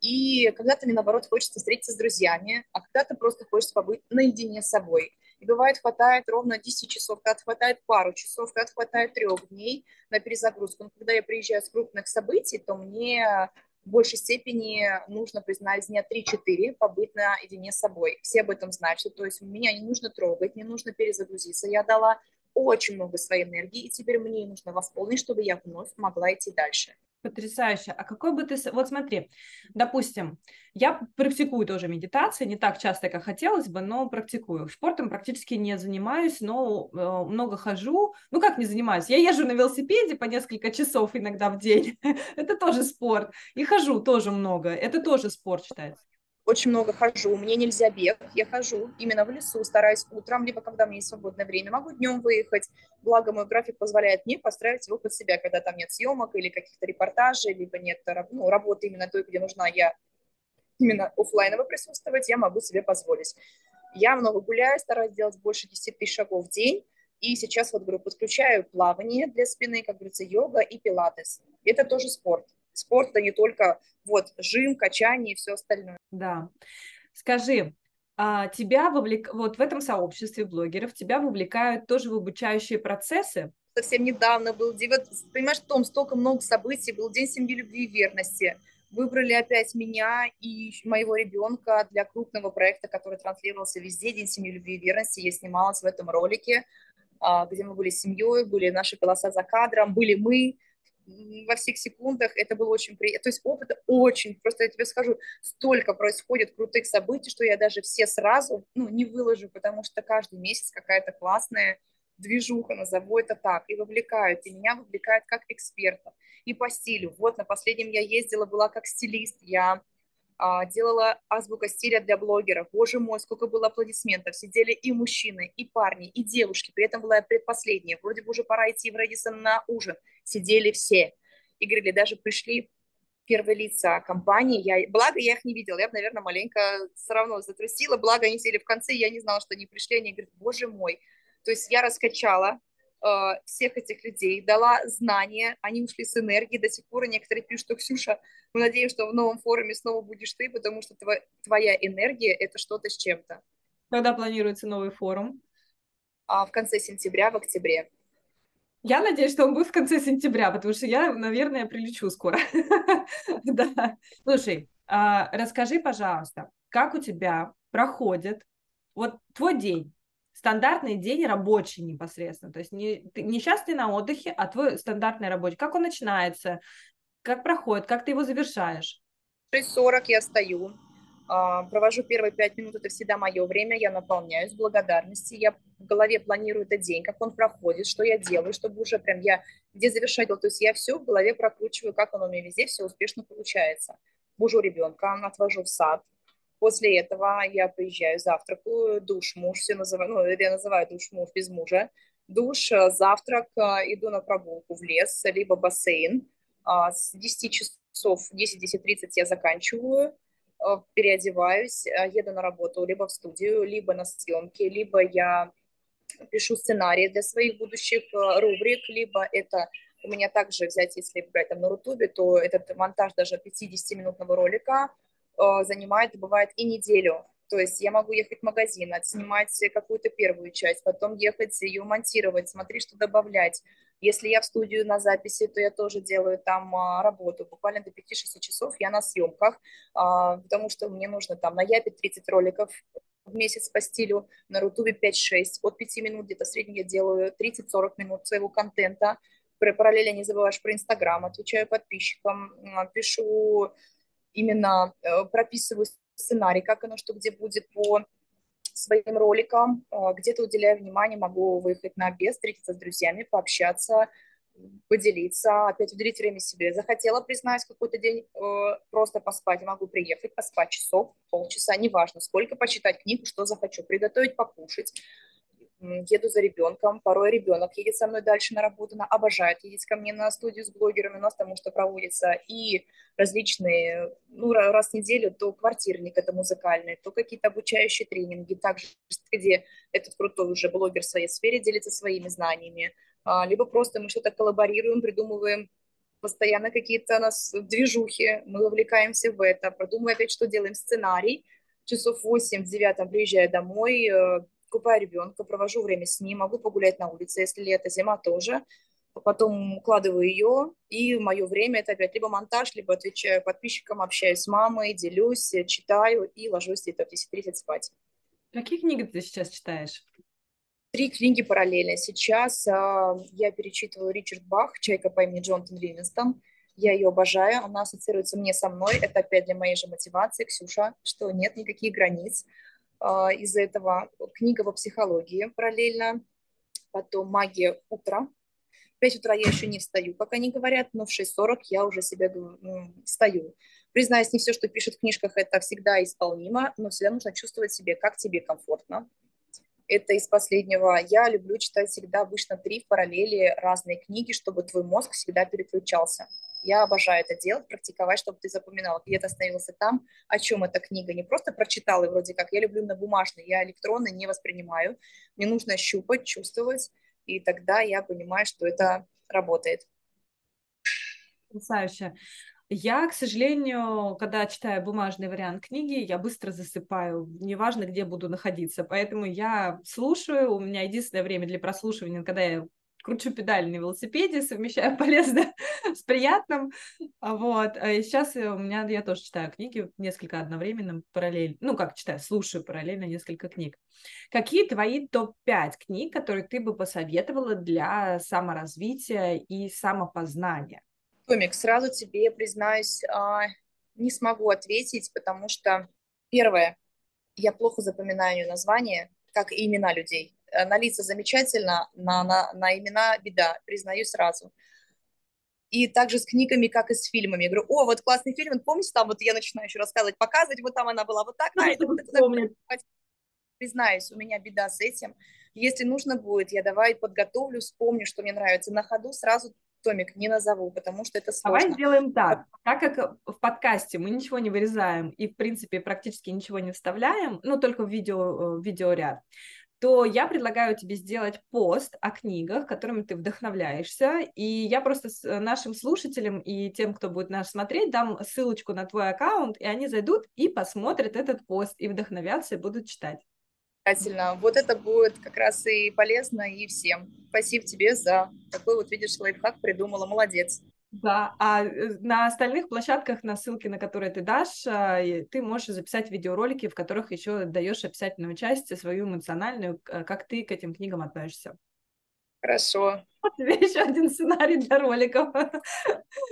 И когда-то мне, наоборот, хочется встретиться с друзьями, а когда-то просто хочется побыть наедине с собой. И бывает, хватает ровно 10 часов, когда хватает пару часов, когда хватает трех дней на перезагрузку. Но когда я приезжаю с крупных событий, то мне в большей степени нужно признать дня 3-4 побыть наедине с собой. Все об этом знают, что то есть меня не нужно трогать, не нужно перезагрузиться. Я дала очень много своей энергии, и теперь мне нужно восполнить, чтобы я вновь могла идти дальше. Потрясающе. А какой бы ты... Вот смотри, допустим, я практикую тоже медитации, не так часто, как хотелось бы, но практикую. Спортом практически не занимаюсь, но э, много хожу. Ну, как не занимаюсь? Я езжу на велосипеде по несколько часов иногда в день. Это тоже спорт. И хожу тоже много. Это тоже спорт считается очень много хожу, мне нельзя бег, я хожу именно в лесу, стараюсь утром, либо когда меня есть свободное время, могу днем выехать, благо мой график позволяет мне построить его под себя, когда там нет съемок или каких-то репортажей, либо нет ну, работы именно той, где нужна я именно офлайново присутствовать, я могу себе позволить. Я много гуляю, стараюсь делать больше 10 тысяч шагов в день, и сейчас вот, говорю, подключаю плавание для спины, как говорится, йога и пилатес. Это тоже спорт. Спорт – это не только вот жим, качание и все остальное. Да. Скажи, а тебя вовлек... вот в этом сообществе блогеров тебя вовлекают тоже в обучающие процессы? Совсем недавно был понимаешь, Том, столько много событий, был День семьи, любви и верности. Выбрали опять меня и моего ребенка для крупного проекта, который транслировался везде, День семьи, любви и верности. Я снималась в этом ролике, а, где мы были семьей, были наши голоса за кадром, были мы, во всех секундах, это было очень приятно. То есть опыт очень, просто я тебе скажу, столько происходит крутых событий, что я даже все сразу ну, не выложу, потому что каждый месяц какая-то классная движуха, назову это так, и вовлекают, и меня вовлекают как эксперта, и по стилю. Вот на последнем я ездила, была как стилист, я делала азбука стиля для блогеров. Боже мой, сколько было аплодисментов. Сидели и мужчины, и парни, и девушки. При этом была я предпоследняя. Вроде бы уже пора идти в Редисон на ужин. Сидели все. И говорили, даже пришли первые лица компании. Я, благо, я их не видела. Я бы, наверное, маленько все равно затрусила. Благо, они сели в конце, я не знала, что они пришли. Они говорят, боже мой. То есть я раскачала всех этих людей, дала знания, они ушли с энергией, до сих пор некоторые пишут, что Ксюша, мы надеемся, что в новом форуме снова будешь ты, потому что твоя энергия – это что-то с чем-то. Когда планируется новый форум? А в конце сентября, в октябре. Я надеюсь, что он будет в конце сентября, потому что я, наверное, прилечу скоро. Да. Слушай, а, расскажи, пожалуйста, как у тебя проходит вот твой день? Стандартный день рабочий непосредственно. То есть не, ты, не сейчас ты на отдыхе, а твой стандартный рабочий. Как он начинается, как проходит, как ты его завершаешь? В 6.40 я стою, а, провожу первые пять минут, это всегда мое время, я наполняюсь благодарности, я в голове планирую этот день, как он проходит, что я делаю, чтобы уже прям я где завершать, то есть я все в голове прокручиваю, как оно у меня везде все успешно получается. Бужу ребенка, отвожу в сад, После этого я приезжаю, завтракаю, душ, муж, все называю, ну, я называю душ муж без мужа. Душ, э, завтрак, э, иду на прогулку в лес, либо бассейн. А, с 10 часов, 10-10.30 я заканчиваю, э, переодеваюсь, еду на работу либо в студию, либо на съемки, либо я пишу сценарии для своих будущих рубрик, либо это у меня также взять, если брать там на Рутубе, то этот монтаж даже 50-минутного ролика, занимает, бывает, и неделю. То есть я могу ехать в магазин, отснимать какую-то первую часть, потом ехать ее монтировать, смотреть, что добавлять. Если я в студию на записи, то я тоже делаю там а, работу. Буквально до 5-6 часов я на съемках, а, потому что мне нужно там на Япе 30 роликов в месяц по стилю, на Рутубе 5-6. От 5 минут где-то в я делаю 30-40 минут своего контента. Параллельно не забываешь про Инстаграм, отвечаю подписчикам, пишу именно э, прописываю сценарий, как оно что где будет по своим роликам, э, где-то уделяю внимание, могу выехать на обед, встретиться с друзьями, пообщаться, поделиться, опять уделить время себе. Захотела, признаюсь, какой-то день э, просто поспать, могу приехать, поспать часов, полчаса, неважно, сколько, почитать книгу, что захочу, приготовить, покушать, еду за ребенком, порой ребенок едет со мной дальше на работу, она обожает ездить ко мне на студию с блогерами, у нас потому что проводятся и различные, ну, раз в неделю, то квартирник это музыкальный, то какие-то обучающие тренинги, также где этот крутой уже блогер в своей сфере делится своими знаниями, а, либо просто мы что-то коллаборируем, придумываем постоянно какие-то у нас движухи, мы вовлекаемся в это, продумываем опять, что делаем сценарий, часов 8 в 9 приезжаю домой, э, купаю ребенка, провожу время с ним, могу погулять на улице, если лето, зима тоже. Потом укладываю ее, и мое время это опять либо монтаж, либо отвечаю подписчикам, общаюсь с мамой, делюсь, читаю и ложусь где-то в 10.30 спать. Какие книги ты сейчас читаешь? Три книги параллельно. Сейчас э, я перечитываю Ричард Бах «Чайка по имени Джонатан Ливинстон». Я ее обожаю, она ассоциируется мне со мной. Это опять для моей же мотивации, Ксюша, что нет никаких границ. А, из-за этого книга по психологии параллельно, потом магия утра. В 5 утра я еще не встаю, пока не говорят, но в 6.40 я уже себя встаю. Признаюсь, не все, что пишет в книжках, это всегда исполнимо, но всегда нужно чувствовать себе, как тебе комфортно. Это из последнего. Я люблю читать всегда обычно три в параллели разные книги, чтобы твой мозг всегда переключался. Я обожаю это делать, практиковать, чтобы ты запоминал, где ты остановился там, о чем эта книга. Не просто прочитал и вроде как, я люблю на бумажный, я электронный не воспринимаю. Мне нужно щупать, чувствовать, и тогда я понимаю, что это работает. Потрясающе. Я, к сожалению, когда читаю бумажный вариант книги, я быстро засыпаю, неважно, где буду находиться. Поэтому я слушаю, у меня единственное время для прослушивания, когда я кручу педаль на велосипеде, совмещаю полезное с приятным, вот, а сейчас у меня, я тоже читаю книги несколько одновременно, параллельно, ну, как читаю, слушаю параллельно несколько книг. Какие твои топ-5 книг, которые ты бы посоветовала для саморазвития и самопознания? Томик, сразу тебе признаюсь, а, не смогу ответить, потому что, первое, я плохо запоминаю названия, как и имена людей. Э, на лица замечательно, на, на, на имена беда, признаю сразу. И также с книгами, как и с фильмами. Я говорю, о, вот классный фильм, помните, там вот я начинаю еще рассказывать, показывать, вот там она была вот так, а это вот это. Признаюсь, у меня беда с этим. Если нужно будет, я давай подготовлю, вспомню, что мне нравится. На ходу сразу томик не назову, потому что это сложно. Давай сделаем так. Так как в подкасте мы ничего не вырезаем и, в принципе, практически ничего не вставляем, ну, только в видео, в видеоряд, то я предлагаю тебе сделать пост о книгах, которыми ты вдохновляешься, и я просто с нашим слушателям и тем, кто будет нас смотреть, дам ссылочку на твой аккаунт, и они зайдут и посмотрят этот пост, и вдохновятся, и будут читать. Обязательно. Вот это будет как раз и полезно и всем. Спасибо тебе за такой вот, видишь, лайфхак придумала. Молодец. Да, а э, на остальных площадках, на ссылки, на которые ты дашь, а, ты можешь записать видеоролики, в которых еще даешь описательную часть, свою эмоциональную, как ты к этим книгам относишься. Хорошо. Вот тебе еще один сценарий для роликов.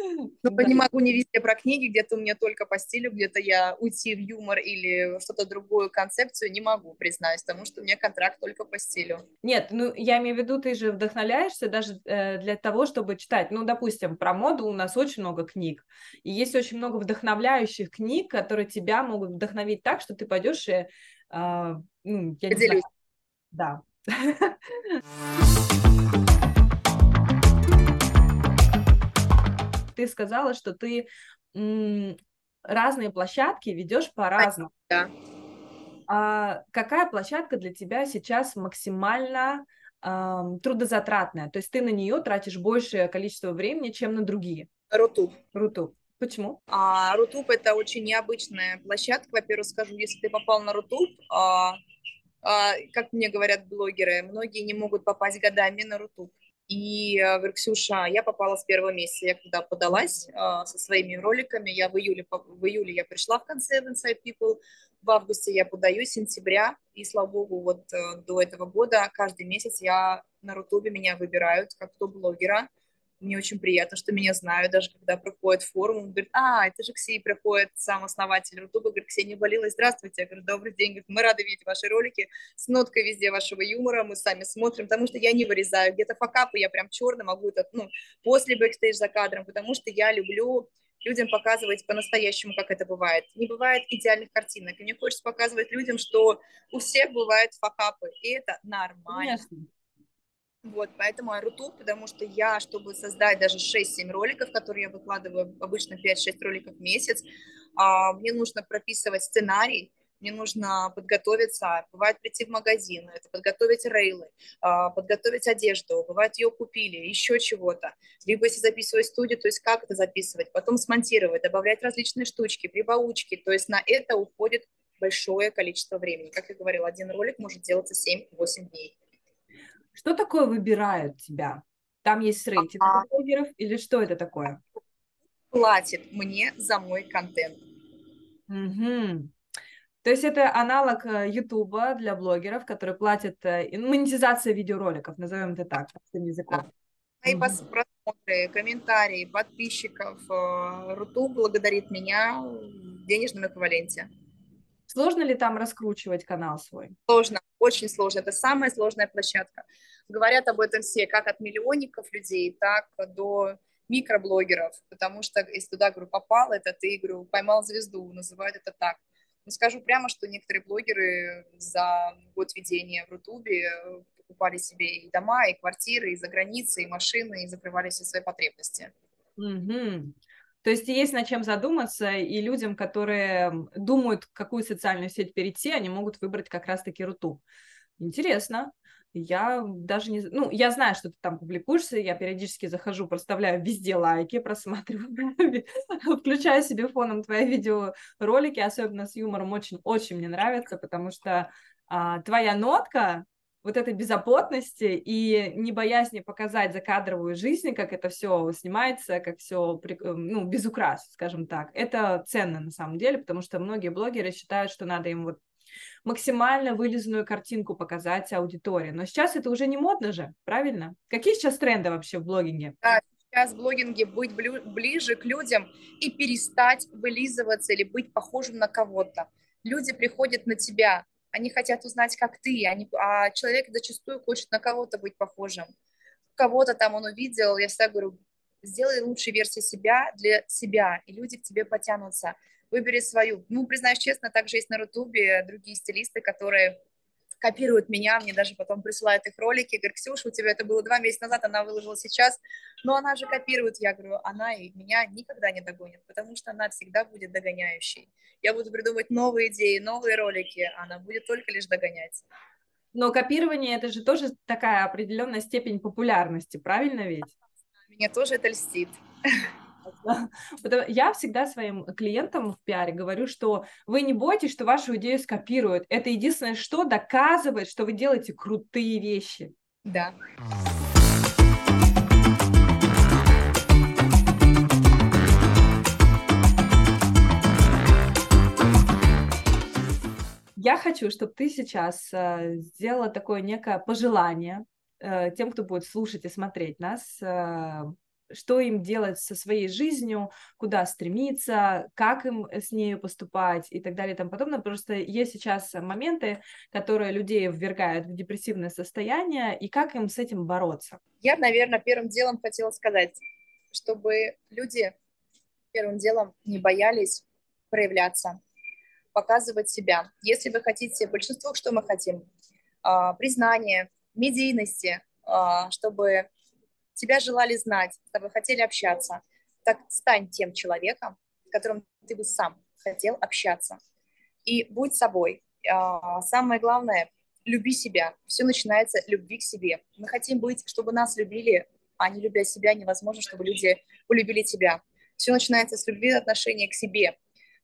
Ну, да. не могу не везде про книги, где-то у меня только по стилю, где-то я уйти в юмор или что-то другую концепцию не могу, признаюсь, потому что у меня контракт только по стилю. Нет, ну, я имею в виду, ты же вдохновляешься даже э, для того, чтобы читать. Ну, допустим, про моду у нас очень много книг, и есть очень много вдохновляющих книг, которые тебя могут вдохновить так, что ты пойдешь и, э, ну, я Поделюсь. не знаю, да. Ты сказала, что ты разные площадки ведешь по-разному. Да. А какая площадка для тебя сейчас максимально э, трудозатратная? То есть ты на нее тратишь большее количество времени, чем на другие? Rutube. Rutube. Почему? А, Rutube это очень необычная площадка. Во-первых, скажу, если ты попал на Rutube, а, а, как мне говорят блогеры, многие не могут попасть годами на Rutube. И э, говорю, Ксюша, я попала с первого месяца, я когда подалась а, со своими роликами, я в июле, в июле я пришла в конце в Inside People, в августе я подаюсь, сентября, и, слава богу, вот э, до этого года каждый месяц я на Рутубе меня выбирают как топ-блогера, мне очень приятно, что меня знают, даже когда проходит форум, он говорит, а, это же Ксения приходит, сам основатель Рутуба, говорит, Ксения болелась, здравствуйте, я говорю, добрый день, говорит, мы рады видеть ваши ролики, с ноткой везде вашего юмора, мы сами смотрим, потому что я не вырезаю, где-то факапы я прям черно могу это, ну, после бэкстейдж за кадром, потому что я люблю людям показывать по-настоящему, как это бывает. Не бывает идеальных картинок. И мне хочется показывать людям, что у всех бывают факапы, и это нормально. Конечно. Вот, поэтому Rutube, потому что я, чтобы создать даже 6-7 роликов, которые я выкладываю обычно 5-6 роликов в месяц, а, мне нужно прописывать сценарий, мне нужно подготовиться, бывает прийти в магазин, это подготовить рейлы, а, подготовить одежду, бывает ее купили, еще чего-то. Либо если записывать студию, то есть как это записывать, потом смонтировать, добавлять различные штучки, прибаучки, то есть на это уходит большое количество времени. Как я говорила, один ролик может делаться 7-8 дней. Что такое выбирают тебя? Там есть рейтинг а... блогеров или что это такое? Платит мне за мой контент. Угу. То есть это аналог э, Ютуба для блогеров, которые платят э, монетизация видеороликов, назовем это так, простым языком. Да. И угу. просмотры, комментарии, подписчиков. Э, Рутуб благодарит меня в денежном эквиваленте. Сложно ли там раскручивать канал свой? Сложно, очень сложно. Это самая сложная площадка. Говорят об этом все, как от миллионников людей, так до микроблогеров, потому что если туда, говорю, попал, это ты, говорю, поймал звезду, называют это так. Но скажу прямо, что некоторые блогеры за год ведения в Рутубе покупали себе и дома, и квартиры, и за границей, и машины, и закрывали все свои потребности. Угу. То есть есть над чем задуматься, и людям, которые думают, какую социальную сеть перейти, они могут выбрать как раз-таки Рутуб. Интересно. Я даже не... Ну, я знаю, что ты там публикуешься, я периодически захожу, проставляю везде лайки, просматриваю, включаю себе фоном твои видеоролики, особенно с юмором, очень-очень мне нравится, потому что а, твоя нотка, вот этой беззаботности и не боязни показать закадровую жизнь, как это все снимается, как все, э, ну, без украс, скажем так. Это ценно на самом деле, потому что многие блогеры считают, что надо им вот максимально вылезную картинку показать аудитории. Но сейчас это уже не модно же, правильно? Какие сейчас тренды вообще в блогинге? Да, сейчас в блогинге быть ближе к людям и перестать вылизываться или быть похожим на кого-то. Люди приходят на тебя, они хотят узнать, как ты, они, а человек зачастую хочет на кого-то быть похожим. Кого-то там он увидел, я всегда говорю, сделай лучшую версию себя для себя, и люди к тебе потянутся. Выбери свою. Ну, признаюсь честно, также есть на Рутубе другие стилисты, которые копируют меня, мне даже потом присылают их ролики, говорят, Ксюша, у тебя это было два месяца назад, она выложила сейчас, но она же копирует, я говорю, она и меня никогда не догонит, потому что она всегда будет догоняющей. Я буду придумывать новые идеи, новые ролики, она будет только лишь догонять. Но копирование это же тоже такая определенная степень популярности, правильно ведь? Мне тоже это льстит. Я всегда своим клиентам в пиаре говорю, что вы не бойтесь, что вашу идею скопируют. Это единственное, что доказывает, что вы делаете крутые вещи. Да. Я хочу, чтобы ты сейчас э, сделала такое некое пожелание э, тем, кто будет слушать и смотреть нас, э, что им делать со своей жизнью, куда стремиться, как им с нею поступать и так далее и тому подобное. Просто есть сейчас моменты, которые людей ввергают в депрессивное состояние, и как им с этим бороться? Я, наверное, первым делом хотела сказать, чтобы люди первым делом не боялись проявляться, показывать себя. Если вы хотите, большинство, что мы хотим, а, признание, медийности, а, чтобы тебя желали знать, с тобой хотели общаться, так стань тем человеком, с которым ты бы сам хотел общаться. И будь собой. А, самое главное, люби себя. Все начинается любви к себе. Мы хотим быть, чтобы нас любили, а не любя себя, невозможно, чтобы люди полюбили тебя. Все начинается с любви отношения к себе.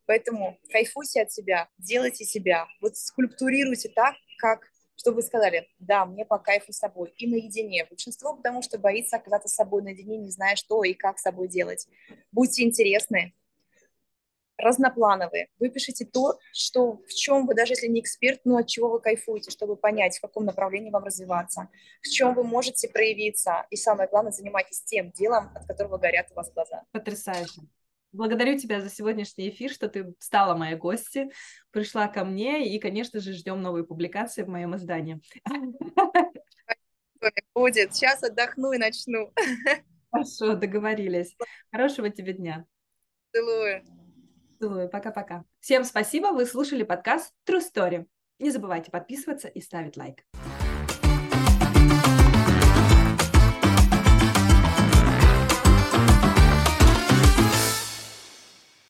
Поэтому кайфуйте от себя, делайте себя, вот скульптурируйте так, как чтобы вы сказали, да, мне по кайфу с собой и наедине. Большинство потому что боится оказаться с собой наедине, не зная, что и как с собой делать. Будьте интересны, разноплановые. Выпишите то, что, в чем вы, даже если не эксперт, но от чего вы кайфуете, чтобы понять, в каком направлении вам развиваться, в чем вы можете проявиться. И самое главное, занимайтесь тем делом, от которого горят у вас глаза. Потрясающе. Благодарю тебя за сегодняшний эфир, что ты стала моей гостью, пришла ко мне, и, конечно же, ждем новые публикации в моем издании. Будет. Сейчас отдохну и начну. Хорошо, договорились. Хорошего тебе дня. Целую. Целую. Пока-пока. Всем спасибо. Вы слушали подкаст True Story. Не забывайте подписываться и ставить лайк.